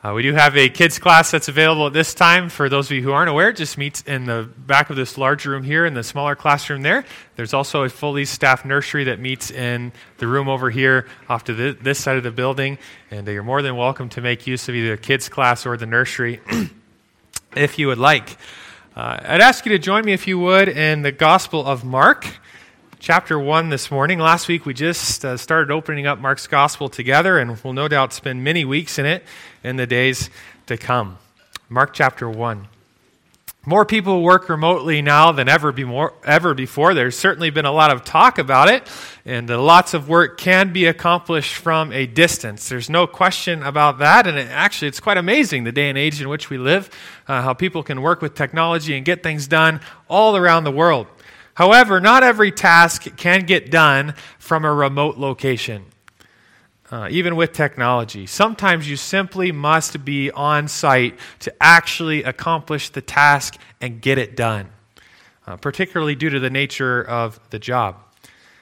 Uh, we do have a kids class that's available at this time. For those of you who aren't aware, it just meets in the back of this large room here in the smaller classroom there. There's also a fully staffed nursery that meets in the room over here off to the, this side of the building. And you're more than welcome to make use of either the kids class or the nursery if you would like. Uh, I'd ask you to join me, if you would, in the Gospel of Mark chapter 1 this morning. Last week we just uh, started opening up Mark's gospel together, and we'll no doubt spend many weeks in it in the days to come. Mark chapter 1. More people work remotely now than ever, be more, ever before. There's certainly been a lot of talk about it, and uh, lots of work can be accomplished from a distance. There's no question about that, and it, actually, it's quite amazing the day and age in which we live, uh, how people can work with technology and get things done all around the world. However, not every task can get done from a remote location, uh, even with technology. Sometimes you simply must be on site to actually accomplish the task and get it done, uh, particularly due to the nature of the job.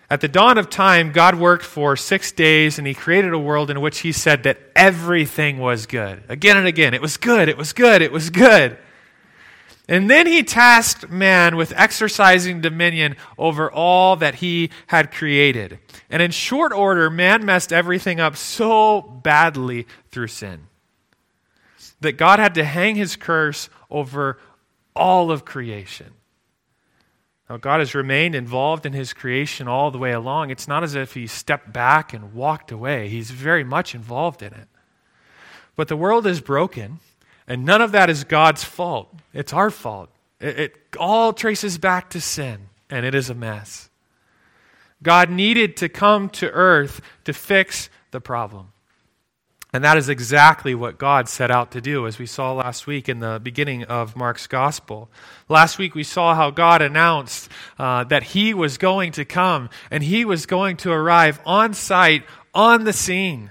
At the dawn of time, God worked for six days and He created a world in which He said that everything was good. Again and again, it was good, it was good, it was good. And then he tasked man with exercising dominion over all that he had created. And in short order, man messed everything up so badly through sin that God had to hang his curse over all of creation. Now, God has remained involved in his creation all the way along. It's not as if he stepped back and walked away, he's very much involved in it. But the world is broken and none of that is God's fault. It's our fault. It, it, all traces back to sin, and it is a mess. God needed to come to earth to fix the problem. And that is exactly what God set out to do, as we saw last week in the beginning of Mark's gospel. Last week we saw how God announced uh, that He was going to come and He was going to arrive on site, on the scene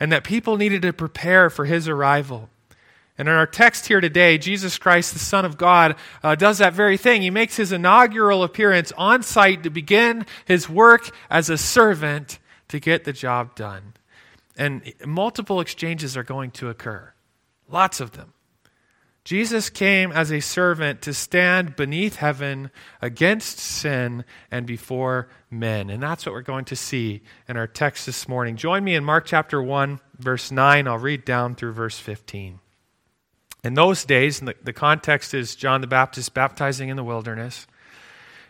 and that people needed to prepare for his arrival. And in our text here today, Jesus Christ, the Son of God, uh, does that very thing. He makes his inaugural appearance on site to begin his work as a servant to get the job done. And multiple exchanges are going to occur, lots of them. Jesus came as a servant to stand beneath heaven against sin and before men. And that's what we're going to see in our text this morning. Join me in Mark chapter 1, verse 9. I'll read down through verse 15. In those days, the, the context is John the Baptist baptizing in the wilderness.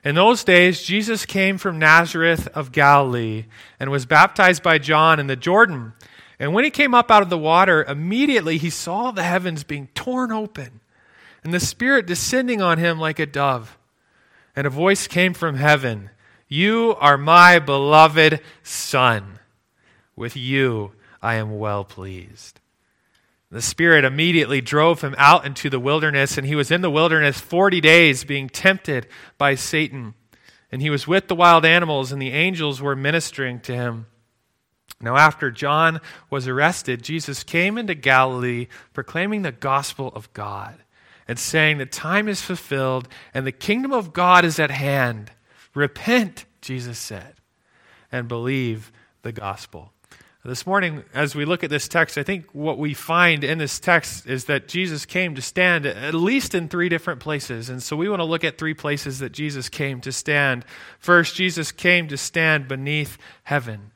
In those days, Jesus came from Nazareth of Galilee and was baptized by John in the Jordan. And when he came up out of the water, immediately he saw the heavens being torn open and the Spirit descending on him like a dove. And a voice came from heaven You are my beloved Son. With you I am well pleased. The Spirit immediately drove him out into the wilderness, and he was in the wilderness 40 days being tempted by Satan. And he was with the wild animals, and the angels were ministering to him. Now, after John was arrested, Jesus came into Galilee proclaiming the gospel of God and saying, The time is fulfilled and the kingdom of God is at hand. Repent, Jesus said, and believe the gospel. This morning, as we look at this text, I think what we find in this text is that Jesus came to stand at least in three different places. And so we want to look at three places that Jesus came to stand. First, Jesus came to stand beneath heaven.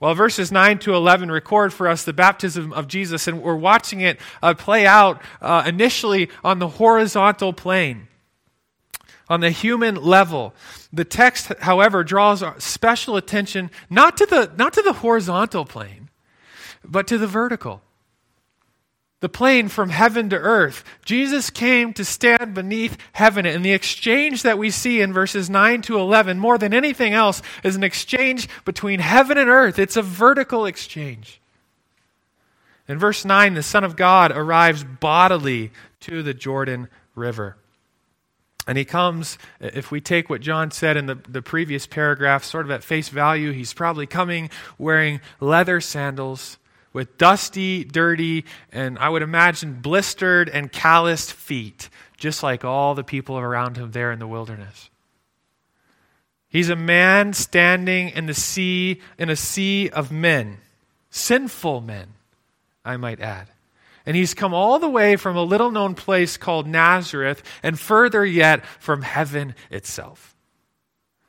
Well, verses 9 to 11 record for us the baptism of Jesus, and we're watching it uh, play out uh, initially on the horizontal plane, on the human level. The text, however, draws special attention not to the, not to the horizontal plane, but to the vertical the plane from heaven to earth. Jesus came to stand beneath heaven. And the exchange that we see in verses 9 to 11, more than anything else, is an exchange between heaven and earth. It's a vertical exchange. In verse 9, the Son of God arrives bodily to the Jordan River. And he comes, if we take what John said in the, the previous paragraph, sort of at face value, he's probably coming wearing leather sandals with dusty, dirty, and I would imagine blistered and calloused feet, just like all the people around him there in the wilderness. He's a man standing in the sea, in a sea of men, sinful men. I might add. And he's come all the way from a little known place called Nazareth, and further yet from heaven itself.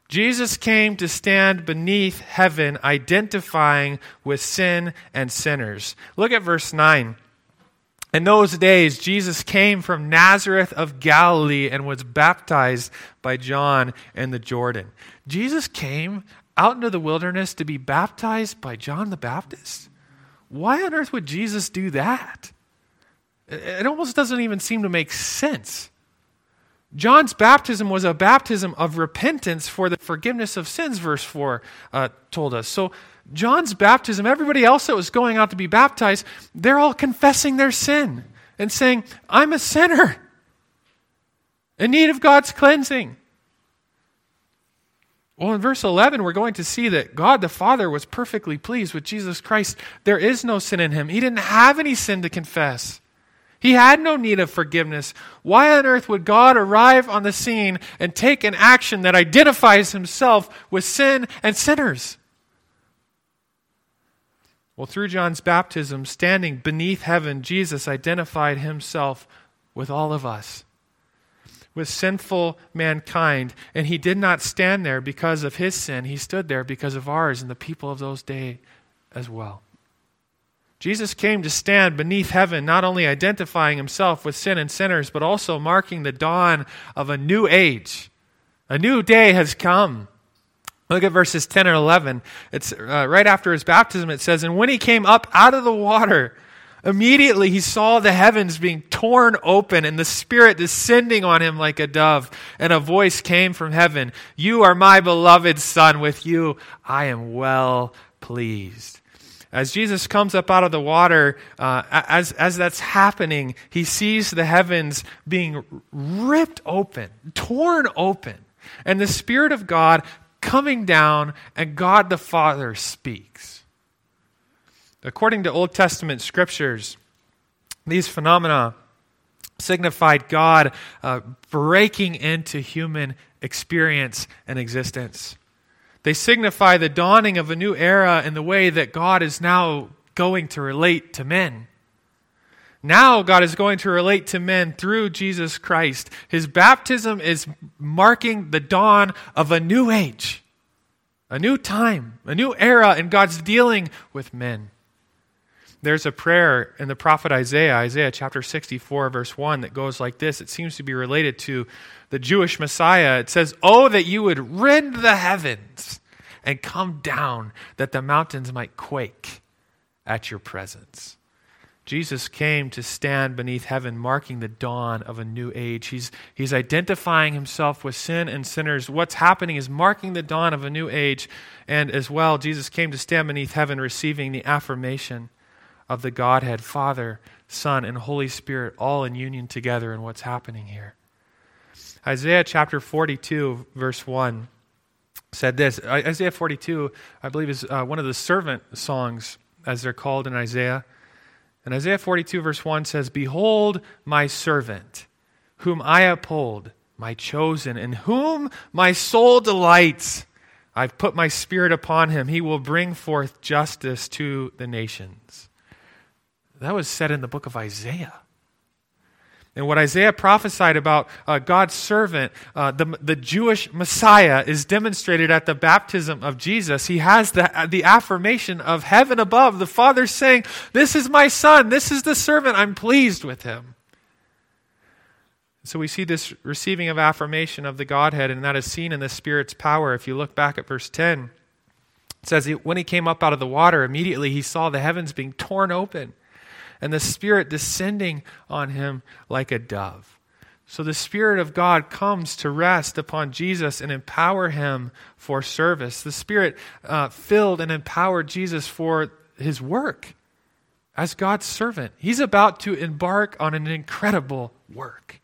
Jesus came to stand beneath heaven, identifying with sin and sinners. Look at verse 9. In those days, Jesus came from Nazareth of Galilee and was baptized by John in the Jordan. Jesus came out into the wilderness to be baptized by John the Baptist? Why on earth would Jesus do that? It almost doesn't even seem to make sense. John's baptism was a baptism of repentance for the forgiveness of sins, verse 4 uh, told us. So, John's baptism, everybody else that was going out to be baptized, they're all confessing their sin and saying, I'm a sinner in need of God's cleansing. Well, in verse 11, we're going to see that God the Father was perfectly pleased with Jesus Christ. There is no sin in him. He didn't have any sin to confess. He had no need of forgiveness. Why on earth would God arrive on the scene and take an action that identifies himself with sin and sinners? Well, through John's baptism, standing beneath heaven, Jesus identified himself with all of us with sinful mankind. And he did not stand there because of his sin, he stood there because of ours and the people of those days as well. Jesus came to stand beneath heaven, not only identifying himself with sin and sinners, but also marking the dawn of a new age. A new day has come. Look at verses 10 and 11. It's uh, right after his baptism, it says, And when he came up out of the water, Immediately he saw the heavens being torn open and the Spirit descending on him like a dove. And a voice came from heaven You are my beloved Son. With you I am well pleased. As Jesus comes up out of the water, uh, as, as that's happening, he sees the heavens being ripped open, torn open, and the Spirit of God coming down, and God the Father speaks. According to Old Testament scriptures, these phenomena signified God uh, breaking into human experience and existence. They signify the dawning of a new era in the way that God is now going to relate to men. Now, God is going to relate to men through Jesus Christ. His baptism is marking the dawn of a new age, a new time, a new era in God's dealing with men. There's a prayer in the prophet Isaiah, Isaiah chapter 64, verse 1, that goes like this. It seems to be related to the Jewish Messiah. It says, Oh, that you would rend the heavens and come down, that the mountains might quake at your presence. Jesus came to stand beneath heaven, marking the dawn of a new age. He's, he's identifying himself with sin and sinners. What's happening is marking the dawn of a new age. And as well, Jesus came to stand beneath heaven, receiving the affirmation of the Godhead, Father, Son, and Holy Spirit, all in union together in what's happening here. Isaiah chapter 42, verse 1 said this. Isaiah 42, I believe, is uh, one of the servant songs, as they're called in Isaiah. And Isaiah 42, verse 1 says, Behold my servant, whom I uphold, my chosen, in whom my soul delights. I've put my spirit upon him. He will bring forth justice to the nations. That was said in the book of Isaiah. And what Isaiah prophesied about uh, God's servant, uh, the, the Jewish Messiah, is demonstrated at the baptism of Jesus. He has the, the affirmation of heaven above, the Father saying, This is my Son, this is the servant, I'm pleased with him. So we see this receiving of affirmation of the Godhead, and that is seen in the Spirit's power. If you look back at verse 10, it says, When he came up out of the water, immediately he saw the heavens being torn open and the Spirit descending on him like a dove. So the Spirit of God comes to rest upon Jesus and empower him for service. The Spirit uh, filled and empowered Jesus for his work as God's servant. He's about to embark on an incredible work.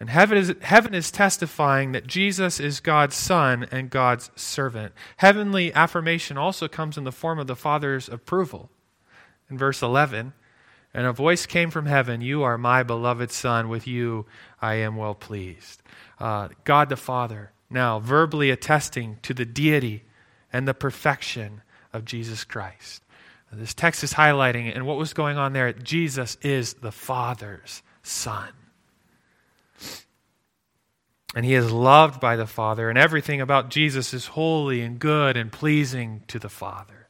And heaven is, heaven is testifying that Jesus is God's Son and God's servant. Heavenly affirmation also comes in the form of the Father's approval in verse 11. And a voice came from heaven You are my beloved Son. With you I am well pleased. Uh, God the Father, now verbally attesting to the deity and the perfection of Jesus Christ. This text is highlighting and what was going on there. Jesus is the Father's Son. And he is loved by the Father, and everything about Jesus is holy and good and pleasing to the Father.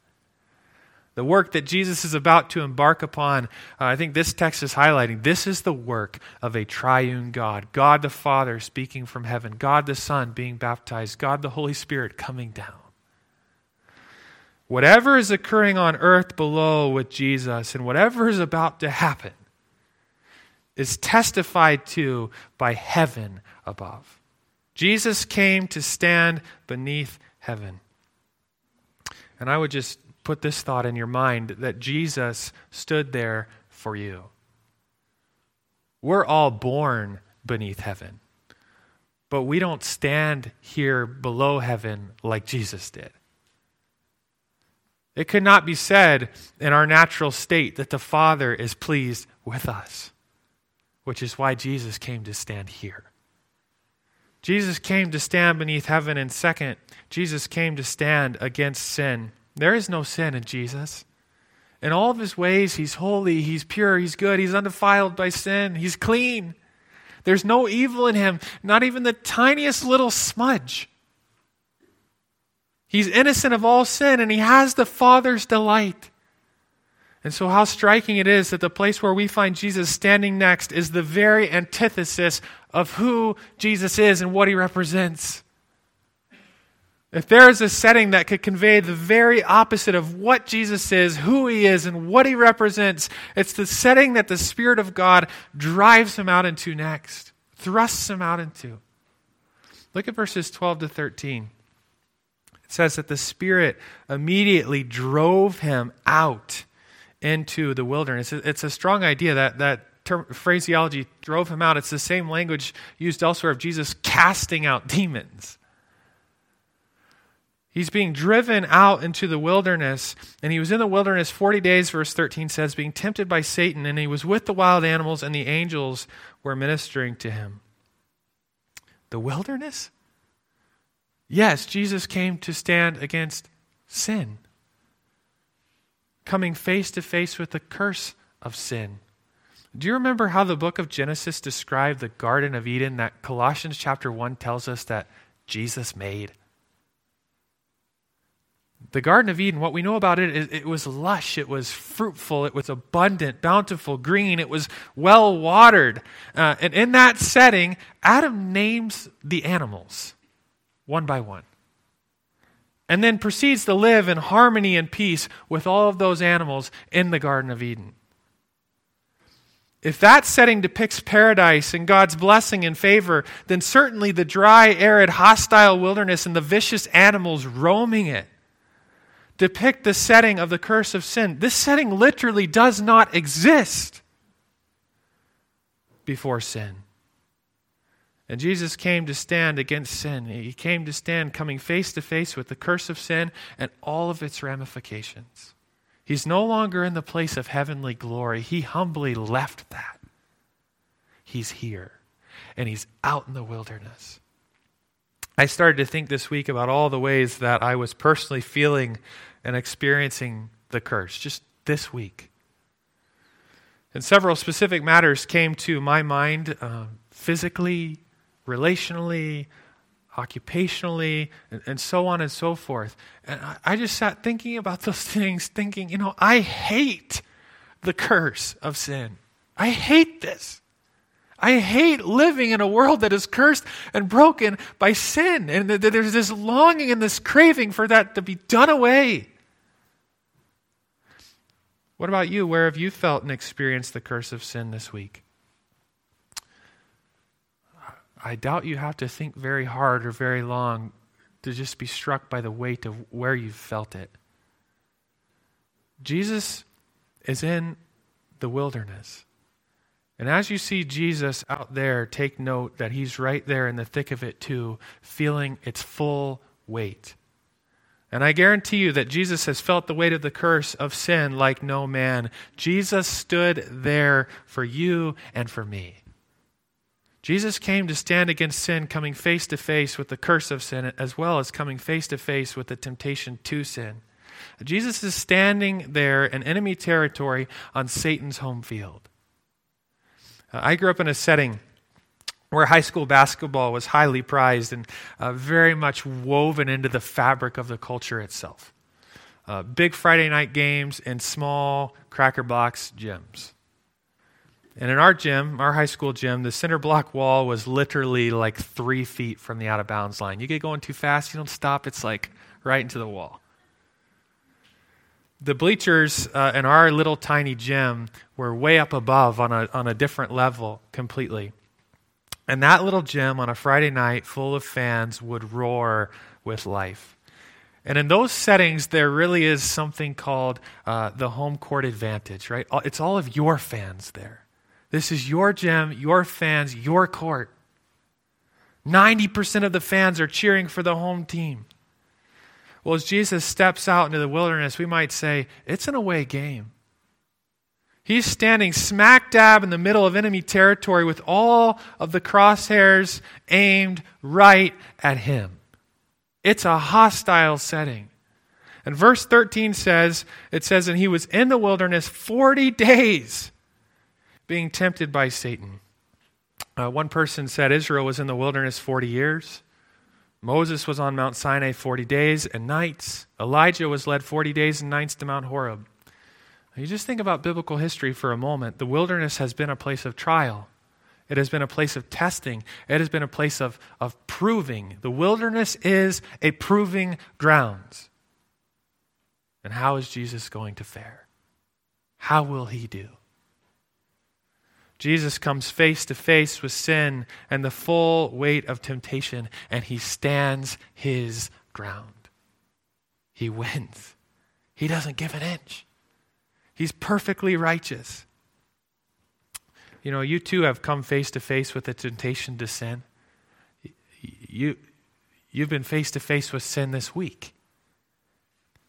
The work that Jesus is about to embark upon, uh, I think this text is highlighting. This is the work of a triune God God the Father speaking from heaven, God the Son being baptized, God the Holy Spirit coming down. Whatever is occurring on earth below with Jesus and whatever is about to happen is testified to by heaven above. Jesus came to stand beneath heaven. And I would just put this thought in your mind that Jesus stood there for you. We're all born beneath heaven, but we don't stand here below heaven like Jesus did. It could not be said in our natural state that the Father is pleased with us, which is why Jesus came to stand here. Jesus came to stand beneath heaven, and second, Jesus came to stand against sin. There is no sin in Jesus. In all of his ways, he's holy, he's pure, he's good, he's undefiled by sin, he's clean. There's no evil in him, not even the tiniest little smudge. He's innocent of all sin and he has the Father's delight. And so, how striking it is that the place where we find Jesus standing next is the very antithesis of who Jesus is and what he represents. If there is a setting that could convey the very opposite of what Jesus is, who he is, and what he represents, it's the setting that the Spirit of God drives him out into next, thrusts him out into. Look at verses 12 to 13 It says that the Spirit immediately drove him out into the wilderness. It's a strong idea that that term, phraseology drove him out. It's the same language used elsewhere of Jesus casting out demons. He's being driven out into the wilderness, and he was in the wilderness 40 days, verse 13 says, being tempted by Satan, and he was with the wild animals, and the angels were ministering to him. The wilderness? Yes, Jesus came to stand against sin, coming face to face with the curse of sin. Do you remember how the book of Genesis described the Garden of Eden that Colossians chapter 1 tells us that Jesus made? The Garden of Eden, what we know about it is it was lush, it was fruitful, it was abundant, bountiful, green, it was well watered. Uh, and in that setting, Adam names the animals one by one. And then proceeds to live in harmony and peace with all of those animals in the Garden of Eden. If that setting depicts paradise and God's blessing and favor, then certainly the dry, arid, hostile wilderness and the vicious animals roaming it depict the setting of the curse of sin. This setting literally does not exist before sin. And Jesus came to stand against sin. He came to stand coming face to face with the curse of sin and all of its ramifications. He's no longer in the place of heavenly glory. He humbly left that. He's here, and he's out in the wilderness. I started to think this week about all the ways that I was personally feeling and experiencing the curse just this week. And several specific matters came to my mind uh, physically, relationally, occupationally, and, and, so on and so forth. And I, I just sat thinking about those things, thinking, you know, I hate the curse of sin. I hate this. I hate living in a world that is cursed and broken by sin. And there's this longing and this craving for that to be done away. What about you? Where have you felt and experienced the curse of sin this week? I doubt you have to think very hard or very long to just be struck by the weight of where you've felt it. Jesus is in the wilderness. And as you see Jesus out there, take note that he's right there in the thick of it too, feeling its full weight. And I guarantee you that Jesus has felt the weight of the curse of sin like no man. Jesus stood there for you and for me. Jesus came to stand against sin, coming face to face with the curse of sin, as well as coming face to face with the temptation to sin. Jesus is standing there in enemy territory on Satan's home field. Uh, I grew up in a setting where high school basketball was highly prized and uh, very much woven into the fabric of the culture itself. Uh, big Friday night games in small cracker box gyms. And in our gym, our high school gym, the center block wall was literally like three feet from the out of bounds line. You get going too fast, you don't stop, it's like right into the wall. The bleachers uh, in our little tiny gym were way up above on a, on a different level completely. And that little gym on a Friday night full of fans would roar with life. And in those settings, there really is something called uh, the home court advantage, right? It's all of your fans there. This is your gym, your fans, your court. 90% of the fans are cheering for the home team. Well, as Jesus steps out into the wilderness, we might say, it's an away game. He's standing smack dab in the middle of enemy territory with all of the crosshairs aimed right at him. It's a hostile setting. And verse 13 says, it says, and he was in the wilderness 40 days being tempted by Satan. Uh, one person said Israel was in the wilderness 40 years. Moses was on Mount Sinai 40 days and nights. Elijah was led 40 days and nights to Mount Horeb. You just think about biblical history for a moment. The wilderness has been a place of trial. It has been a place of testing. It has been a place of, of proving. The wilderness is a proving ground. And how is Jesus going to fare? How will he do? Jesus comes face to face with sin and the full weight of temptation, and he stands his ground. He wins. He doesn't give an inch. He's perfectly righteous. You know, you too have come face to face with the temptation to sin. You, you've been face to face with sin this week.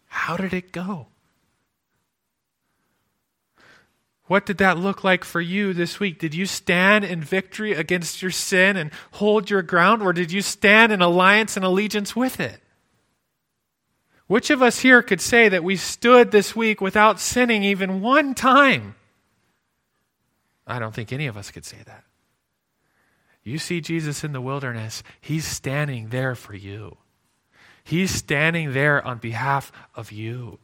How did it go? What did that look like for you this week? Did you stand in victory against your sin and hold your ground, or did you stand in alliance and allegiance with it? Which of us here could say that we stood this week without sinning even one time? I don't think any of us could say that. You see Jesus in the wilderness, he's standing there for you. He's standing there on behalf of you.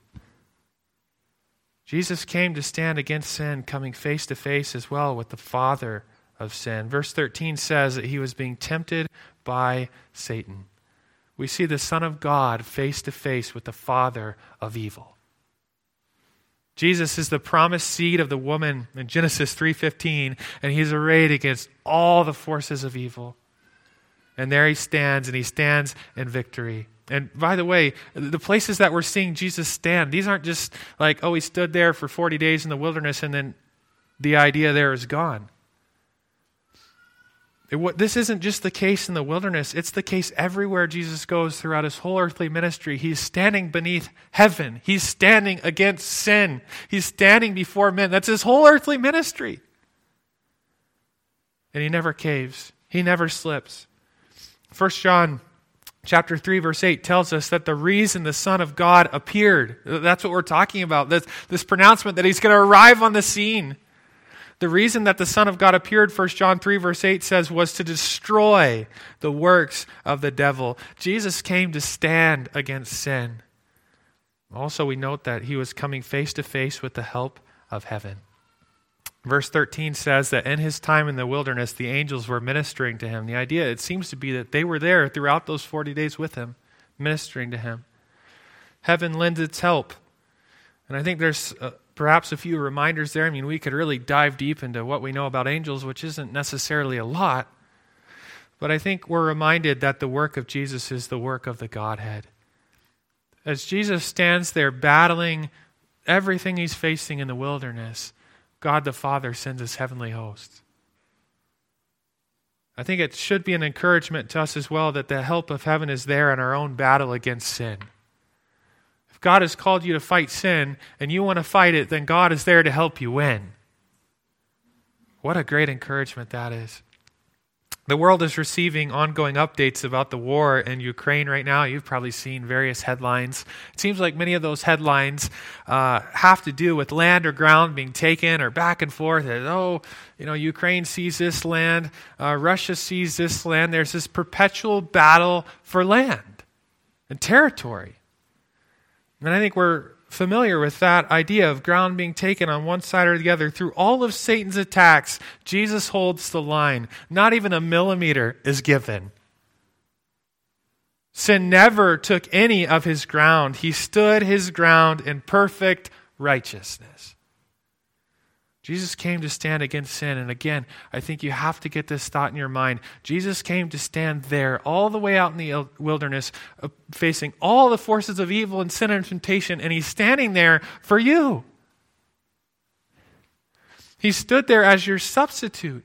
Jesus came to stand against sin, coming face to face as well with the Father of sin. Verse 13 says that he was being tempted by Satan we see the Son of God face to face with the Father of evil. Jesus is the promised seed of the woman in Genesis 3:15 and he's arrayed against all the forces of evil. And there he stands and he stands in victory. And by the way, the places that we're seeing Jesus stand, these aren't just like, oh, he stood there for 40 days in the wilderness and then the idea there is gone. It, this isn't just the case in the wilderness, it's the case everywhere Jesus goes throughout his whole earthly ministry. He's standing beneath heaven, he's standing against sin, he's standing before men. That's his whole earthly ministry. And he never caves, he never slips. 1 John chapter 3 verse 8 tells us that the reason the son of god appeared that's what we're talking about this, this pronouncement that he's going to arrive on the scene the reason that the Son of God appeared, 1 John 3, verse 8 says, was to destroy the works of the devil. Jesus came to stand against sin. Also, we note that he was coming face to face with the help of heaven. Verse 13 says that in his time in the wilderness, the angels were ministering to him. The idea, it seems to be that they were there throughout those 40 days with him, ministering to him. Heaven lends its help. And I think there's uh, perhaps a few reminders there. I mean, we could really dive deep into what we know about angels, which isn't necessarily a lot. But I think we're reminded that the work of Jesus is the work of the Godhead. As Jesus stands there battling everything he's facing in the wilderness, God the Father sends his heavenly hosts. I think it should be an encouragement to us as well that the help of heaven is there in our own battle against sin. If God has called you to fight sin and you want to fight it, then God is there to help you win. What a great encouragement that is. The world is receiving ongoing updates about the war in Ukraine right now. You've probably seen various headlines. It seems like many of those headlines uh, have to do with land or ground being taken or back and forth. oh, you know, Ukraine sees this land, uh, Russia sees this land. There's this perpetual battle for land and territory. And I think we're familiar with that idea of ground being taken on one side or the other. Through all of Satan's attacks, Jesus holds the line. Not even a millimeter is given. Sin never took any of his ground. He stood his ground in perfect righteousness. Jesus came to stand against sin. And again, I think you have to get this thought in your mind. Jesus came to stand there, all the way out in the wilderness, uh, facing all the forces of evil and sin and temptation, and he's standing there for you. He stood there as your substitute.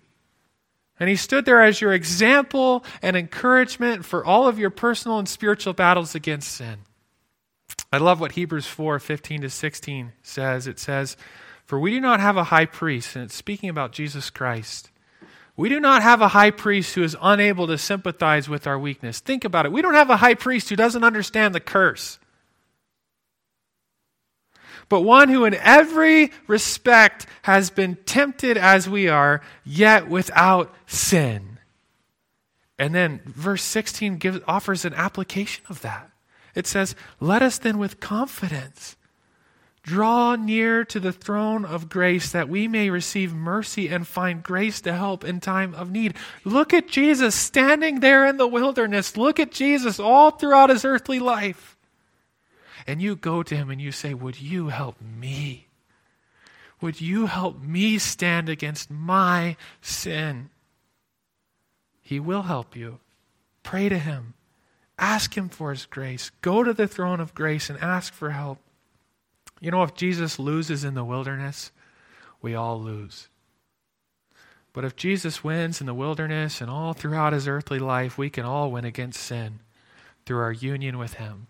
And he stood there as your example and encouragement for all of your personal and spiritual battles against sin. I love what Hebrews 4 15 to 16 says. It says, for we do not have a high priest, and it's speaking about Jesus Christ. We do not have a high priest who is unable to sympathize with our weakness. Think about it. We don't have a high priest who doesn't understand the curse, but one who, in every respect, has been tempted as we are, yet without sin. And then verse 16 gives, offers an application of that. It says, Let us then with confidence Draw near to the throne of grace that we may receive mercy and find grace to help in time of need. Look at Jesus standing there in the wilderness. Look at Jesus all throughout his earthly life. And you go to him and you say, Would you help me? Would you help me stand against my sin? He will help you. Pray to him. Ask him for his grace. Go to the throne of grace and ask for help. You know, if Jesus loses in the wilderness, we all lose. But if Jesus wins in the wilderness and all throughout his earthly life, we can all win against sin through our union with him.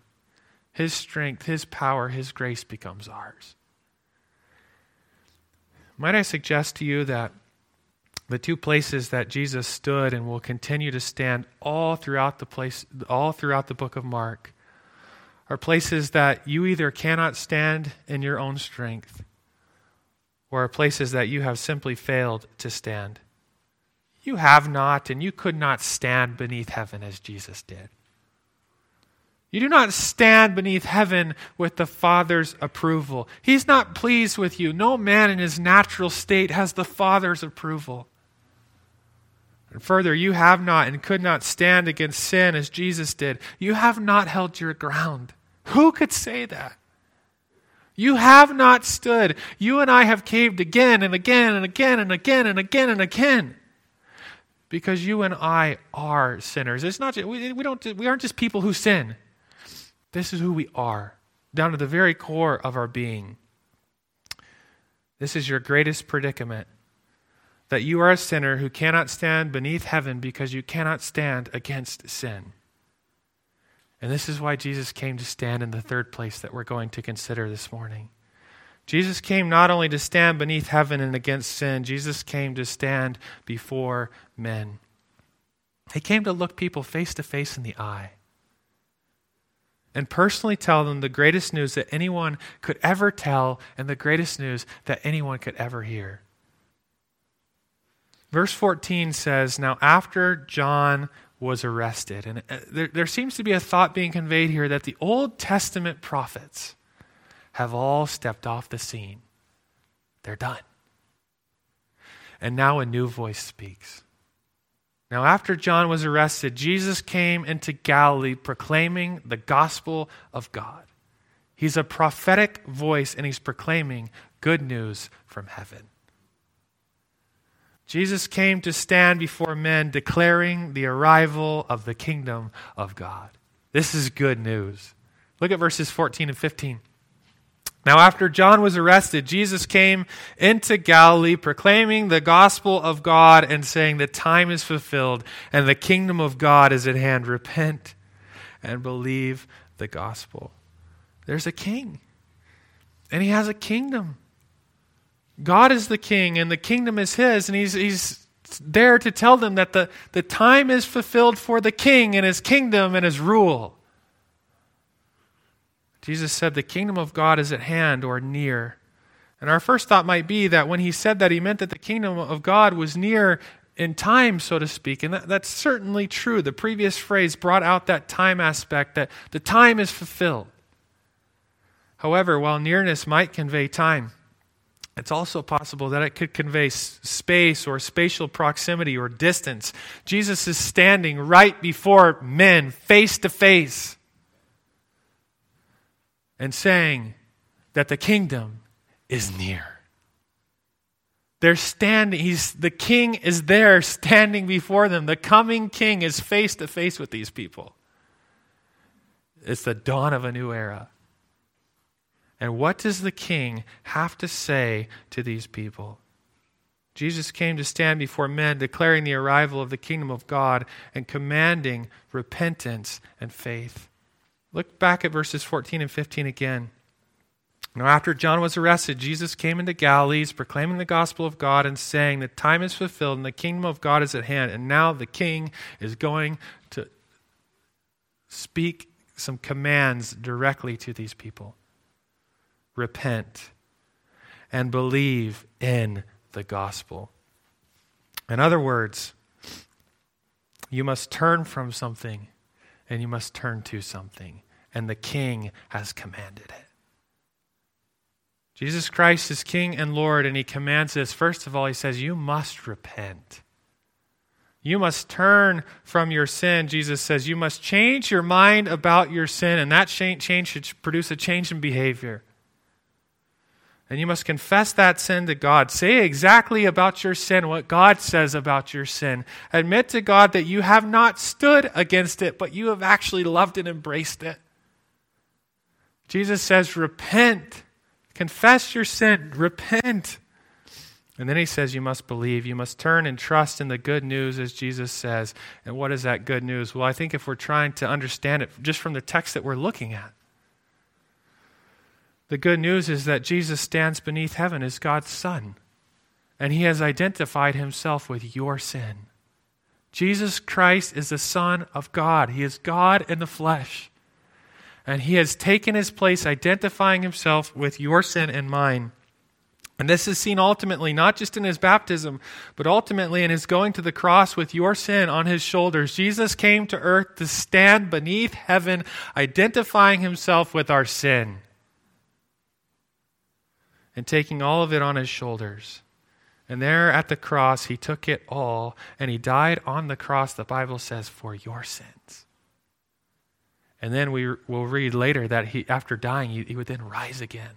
His strength, his power, his grace becomes ours. Might I suggest to you that the two places that Jesus stood and will continue to stand all throughout the place all throughout the book of Mark are places that you either cannot stand in your own strength or are places that you have simply failed to stand. You have not, and you could not stand beneath heaven as Jesus did. You do not stand beneath heaven with the Father's approval. He's not pleased with you. No man in his natural state has the Father's approval. And further, you have not and could not stand against sin as Jesus did. You have not held your ground. Who could say that? You have not stood. You and I have caved again and again and again and again and again and again. Because you and I are sinners. It's not just, we, we, don't, we aren't just people who sin. This is who we are, down to the very core of our being. This is your greatest predicament that you are a sinner who cannot stand beneath heaven because you cannot stand against sin. And this is why Jesus came to stand in the third place that we're going to consider this morning. Jesus came not only to stand beneath heaven and against sin, Jesus came to stand before men. He came to look people face to face in the eye and personally tell them the greatest news that anyone could ever tell and the greatest news that anyone could ever hear. Verse 14 says, Now after John was arrested, and uh, there, there seems to be a thought being conveyed here that the Old Testament prophets have all stepped off the scene. They're done. And now a new voice speaks. Now, after John was arrested, Jesus came into Galilee proclaiming the gospel of God. He's a prophetic voice and he's proclaiming good news from heaven. Jesus came to stand before men declaring the arrival of the kingdom of God. This is good news. Look at verses 14 and 15. Now, after John was arrested, Jesus came into Galilee proclaiming the gospel of God and saying, The time is fulfilled and the kingdom of God is at hand. Repent and believe the gospel. There's a king, and he has a kingdom. God is the king and the kingdom is his, and he's, he's there to tell them that the, the time is fulfilled for the king and his kingdom and his rule. Jesus said, The kingdom of God is at hand or near. And our first thought might be that when he said that, he meant that the kingdom of God was near in time, so to speak. And that, that's certainly true. The previous phrase brought out that time aspect, that the time is fulfilled. However, while nearness might convey time, it's also possible that it could convey space or spatial proximity or distance. Jesus is standing right before men, face to face, and saying that the kingdom is near. They're standing, he's, the king is there standing before them. The coming king is face to face with these people. It's the dawn of a new era. And what does the king have to say to these people? Jesus came to stand before men, declaring the arrival of the kingdom of God and commanding repentance and faith. Look back at verses 14 and 15 again. Now, after John was arrested, Jesus came into Galilee, proclaiming the gospel of God and saying, The time is fulfilled and the kingdom of God is at hand. And now the king is going to speak some commands directly to these people repent and believe in the gospel. In other words, you must turn from something and you must turn to something. And the king has commanded it. Jesus Christ is King and Lord, and He commands this. First of all, He says, You must repent. You must turn from your sin. Jesus says, You must change your mind about your sin, and that change should produce a change in behavior. And you must confess that sin to God. Say exactly about your sin what God says about your sin. Admit to God that you have not stood against it, but you have actually loved and embraced it. Jesus says, Repent Confess your sin, repent. And then he says, You must believe. You must turn and trust in the good news, as Jesus says. And what is that good news? Well, I think if we're trying to understand it just from the text that we're looking at, the good news is that Jesus stands beneath heaven as God's Son, and he has identified himself with your sin. Jesus Christ is the Son of God, he is God in the flesh and he has taken his place, identifying himself with your sin and mine. And this is seen ultimately not just in his baptism, but ultimately in his going to the cross with your sin on his shoulders. Jesus came to earth to stand beneath heaven, identifying himself with our sin and taking all of it on his shoulders. And there at the cross, he took it all, and he died on the cross, the Bible says, for your sins. And then we will read later that he, after dying, he, he would then rise again,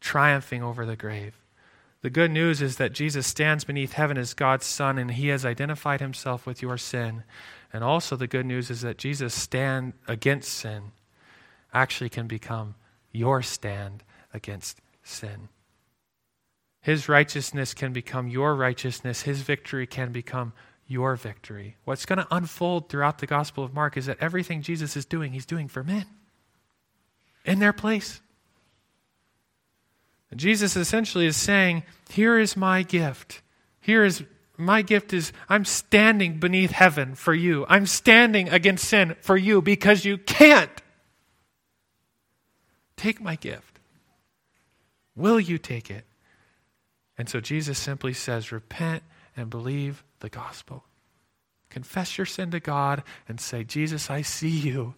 triumphing over the grave. The good news is that Jesus stands beneath heaven as God's Son, and he has identified himself with your sin. And also, the good news is that Jesus' stand against sin actually can become your stand against sin. His righteousness can become your righteousness, his victory can become your victory. What's going to unfold throughout the Gospel of Mark is that everything Jesus is doing, he's doing for men in their place. And Jesus essentially is saying, Here is my gift. Here is my gift is I'm standing beneath heaven for you. I'm standing against sin for you because you can't. Take my gift. Will you take it? And so Jesus simply says, Repent and believe the gospel. Confess your sin to God and say, Jesus, I see you.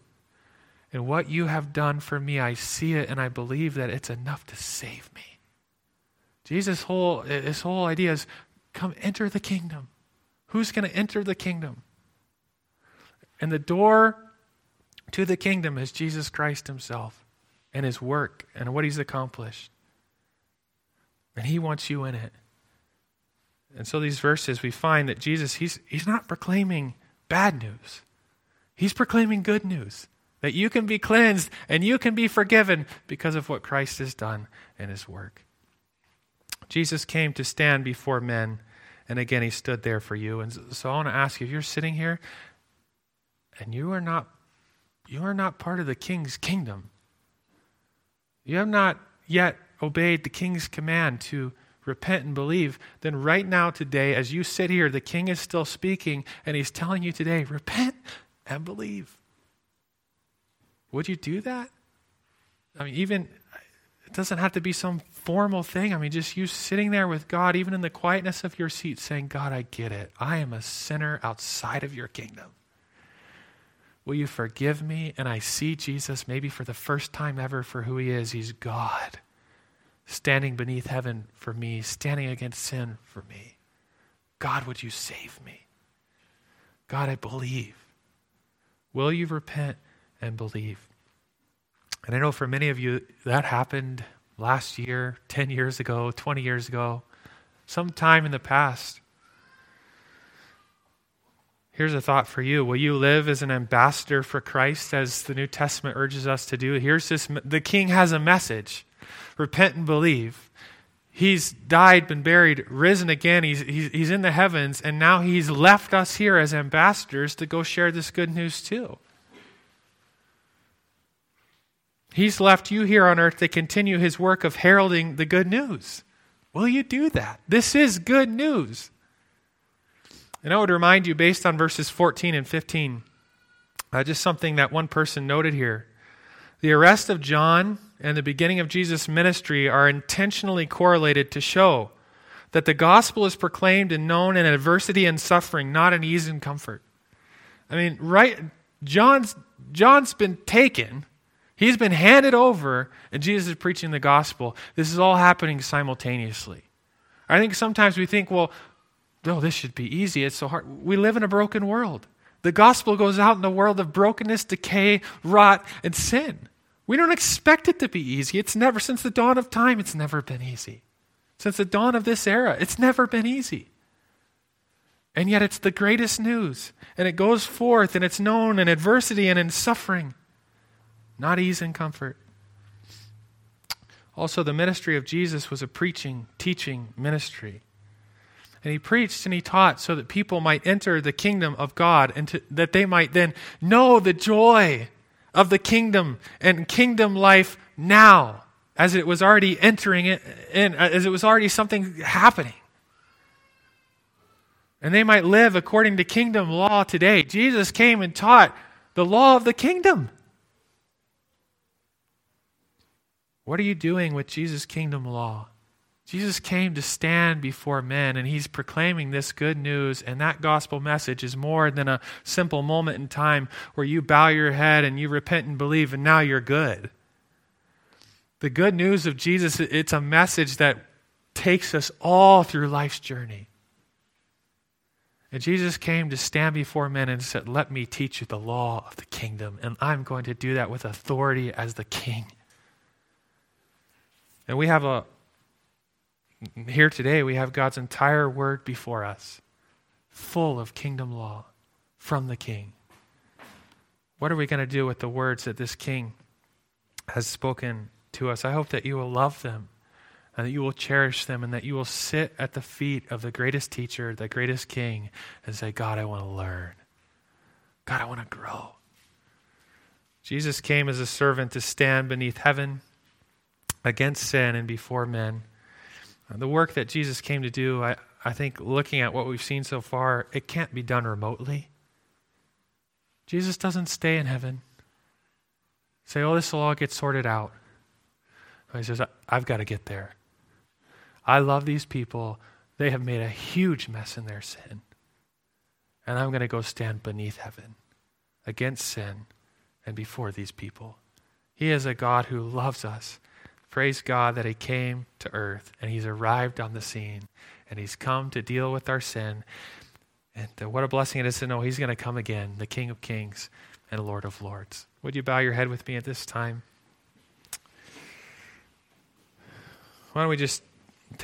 And what you have done for me, I see it and I believe that it's enough to save me. Jesus' whole, his whole idea is come enter the kingdom. Who's going to enter the kingdom? And the door to the kingdom is Jesus Christ himself and his work and what he's accomplished. And he wants you in it. And so these verses, we find that Jesus, he's, he's not proclaiming bad news. He's proclaiming good news that you can be cleansed and you can be forgiven because of what Christ has done in his work. Jesus came to stand before men, and again, he stood there for you. And so I want to ask you if you're sitting here and you are not you are not part of the king's kingdom. You have not yet obeyed the king's command to repent and believe, then right now, today, as you sit here, the king is still speaking and he's telling you today, repent and believe. Would you do that? I mean, even, it doesn't have to be some formal thing. I mean, just you sitting there with God, even in the quietness of your seat, saying, God, I get it. I am a sinner outside of your kingdom. Will you forgive me? And I see Jesus, maybe for the first time ever, for who he is. He's God, standing beneath heaven for me, standing against sin for me. God, would you save me? God, I believe. Will you repent and believe? And I know for many of you, that happened last year, 10 years ago, 20 years ago, sometime in the past. Here's a thought for you. Will you live as an ambassador for Christ as the New Testament urges us to do? Here's this the king has a message. Repent and believe. He's died, been buried, risen again. He's, he's, he's in the heavens, and now he's left us here as ambassadors to go share this good news too. He's left you here on earth to continue his work of heralding the good news. Will you do that? This is good news. And I would remind you, based on verses 14 and 15, uh, just something that one person noted here. The arrest of John and the beginning of Jesus' ministry are intentionally correlated to show that the gospel is proclaimed and known in adversity and suffering, not in ease and comfort. I mean, right? John's, John's been taken, he's been handed over, and Jesus is preaching the gospel. This is all happening simultaneously. I think sometimes we think, well, oh, this should be easy. It's so hard. We live in a broken world. The gospel goes out in a world of brokenness, decay, rot, and sin. We don't expect it to be easy. It's never, since the dawn of time, it's never been easy. Since the dawn of this era, it's never been easy. And yet it's the greatest news. And it goes forth and it's known in adversity and in suffering, not ease and comfort. Also, the ministry of Jesus was a preaching, teaching ministry. And he preached and he taught so that people might enter the kingdom of God and to, that they might then know the joy of the kingdom and kingdom life now as it was already entering it in, uh, as it was already something happening. And they might live according to kingdom law today. Jesus came and taught the law of the kingdom. What are you doing with Jesus' kingdom law? Jesus came to stand before men, and he's proclaiming this good news. And that gospel message is more than a simple moment in time where you bow your head and you repent and believe, and now you're good. The good news of Jesus, it's a message that takes us all through life's journey. And Jesus came to stand before men and said, Let me teach you the law of the kingdom. And I'm going to do that with authority as the king. And we have a, here today, we have God's entire word before us, full of kingdom law from the king. What are we going to do with the words that this king has spoken to us? I hope that you will love them and that you will cherish them and that you will sit at the feet of the greatest teacher, the greatest king, and say, God, I want to learn. God, I want to grow. Jesus came as a servant to stand beneath heaven against sin and before men. Uh, the work that Jesus came to do, I, I think looking at what we've seen so far, it can't be done remotely. Jesus doesn't stay in heaven. Say, oh, this will all get sorted out. He says, I've got to get there. I love these people. They have made a huge mess in their sin. And I'm going to go stand beneath heaven against sin and before these people. He is a God who loves us Praise God that He came to earth and He's arrived on the scene and He's come to deal with our sin. And what a blessing it is to know He's going to come again, the King of Kings and Lord of Lords. Would you bow your head with me at this time? Why don't we just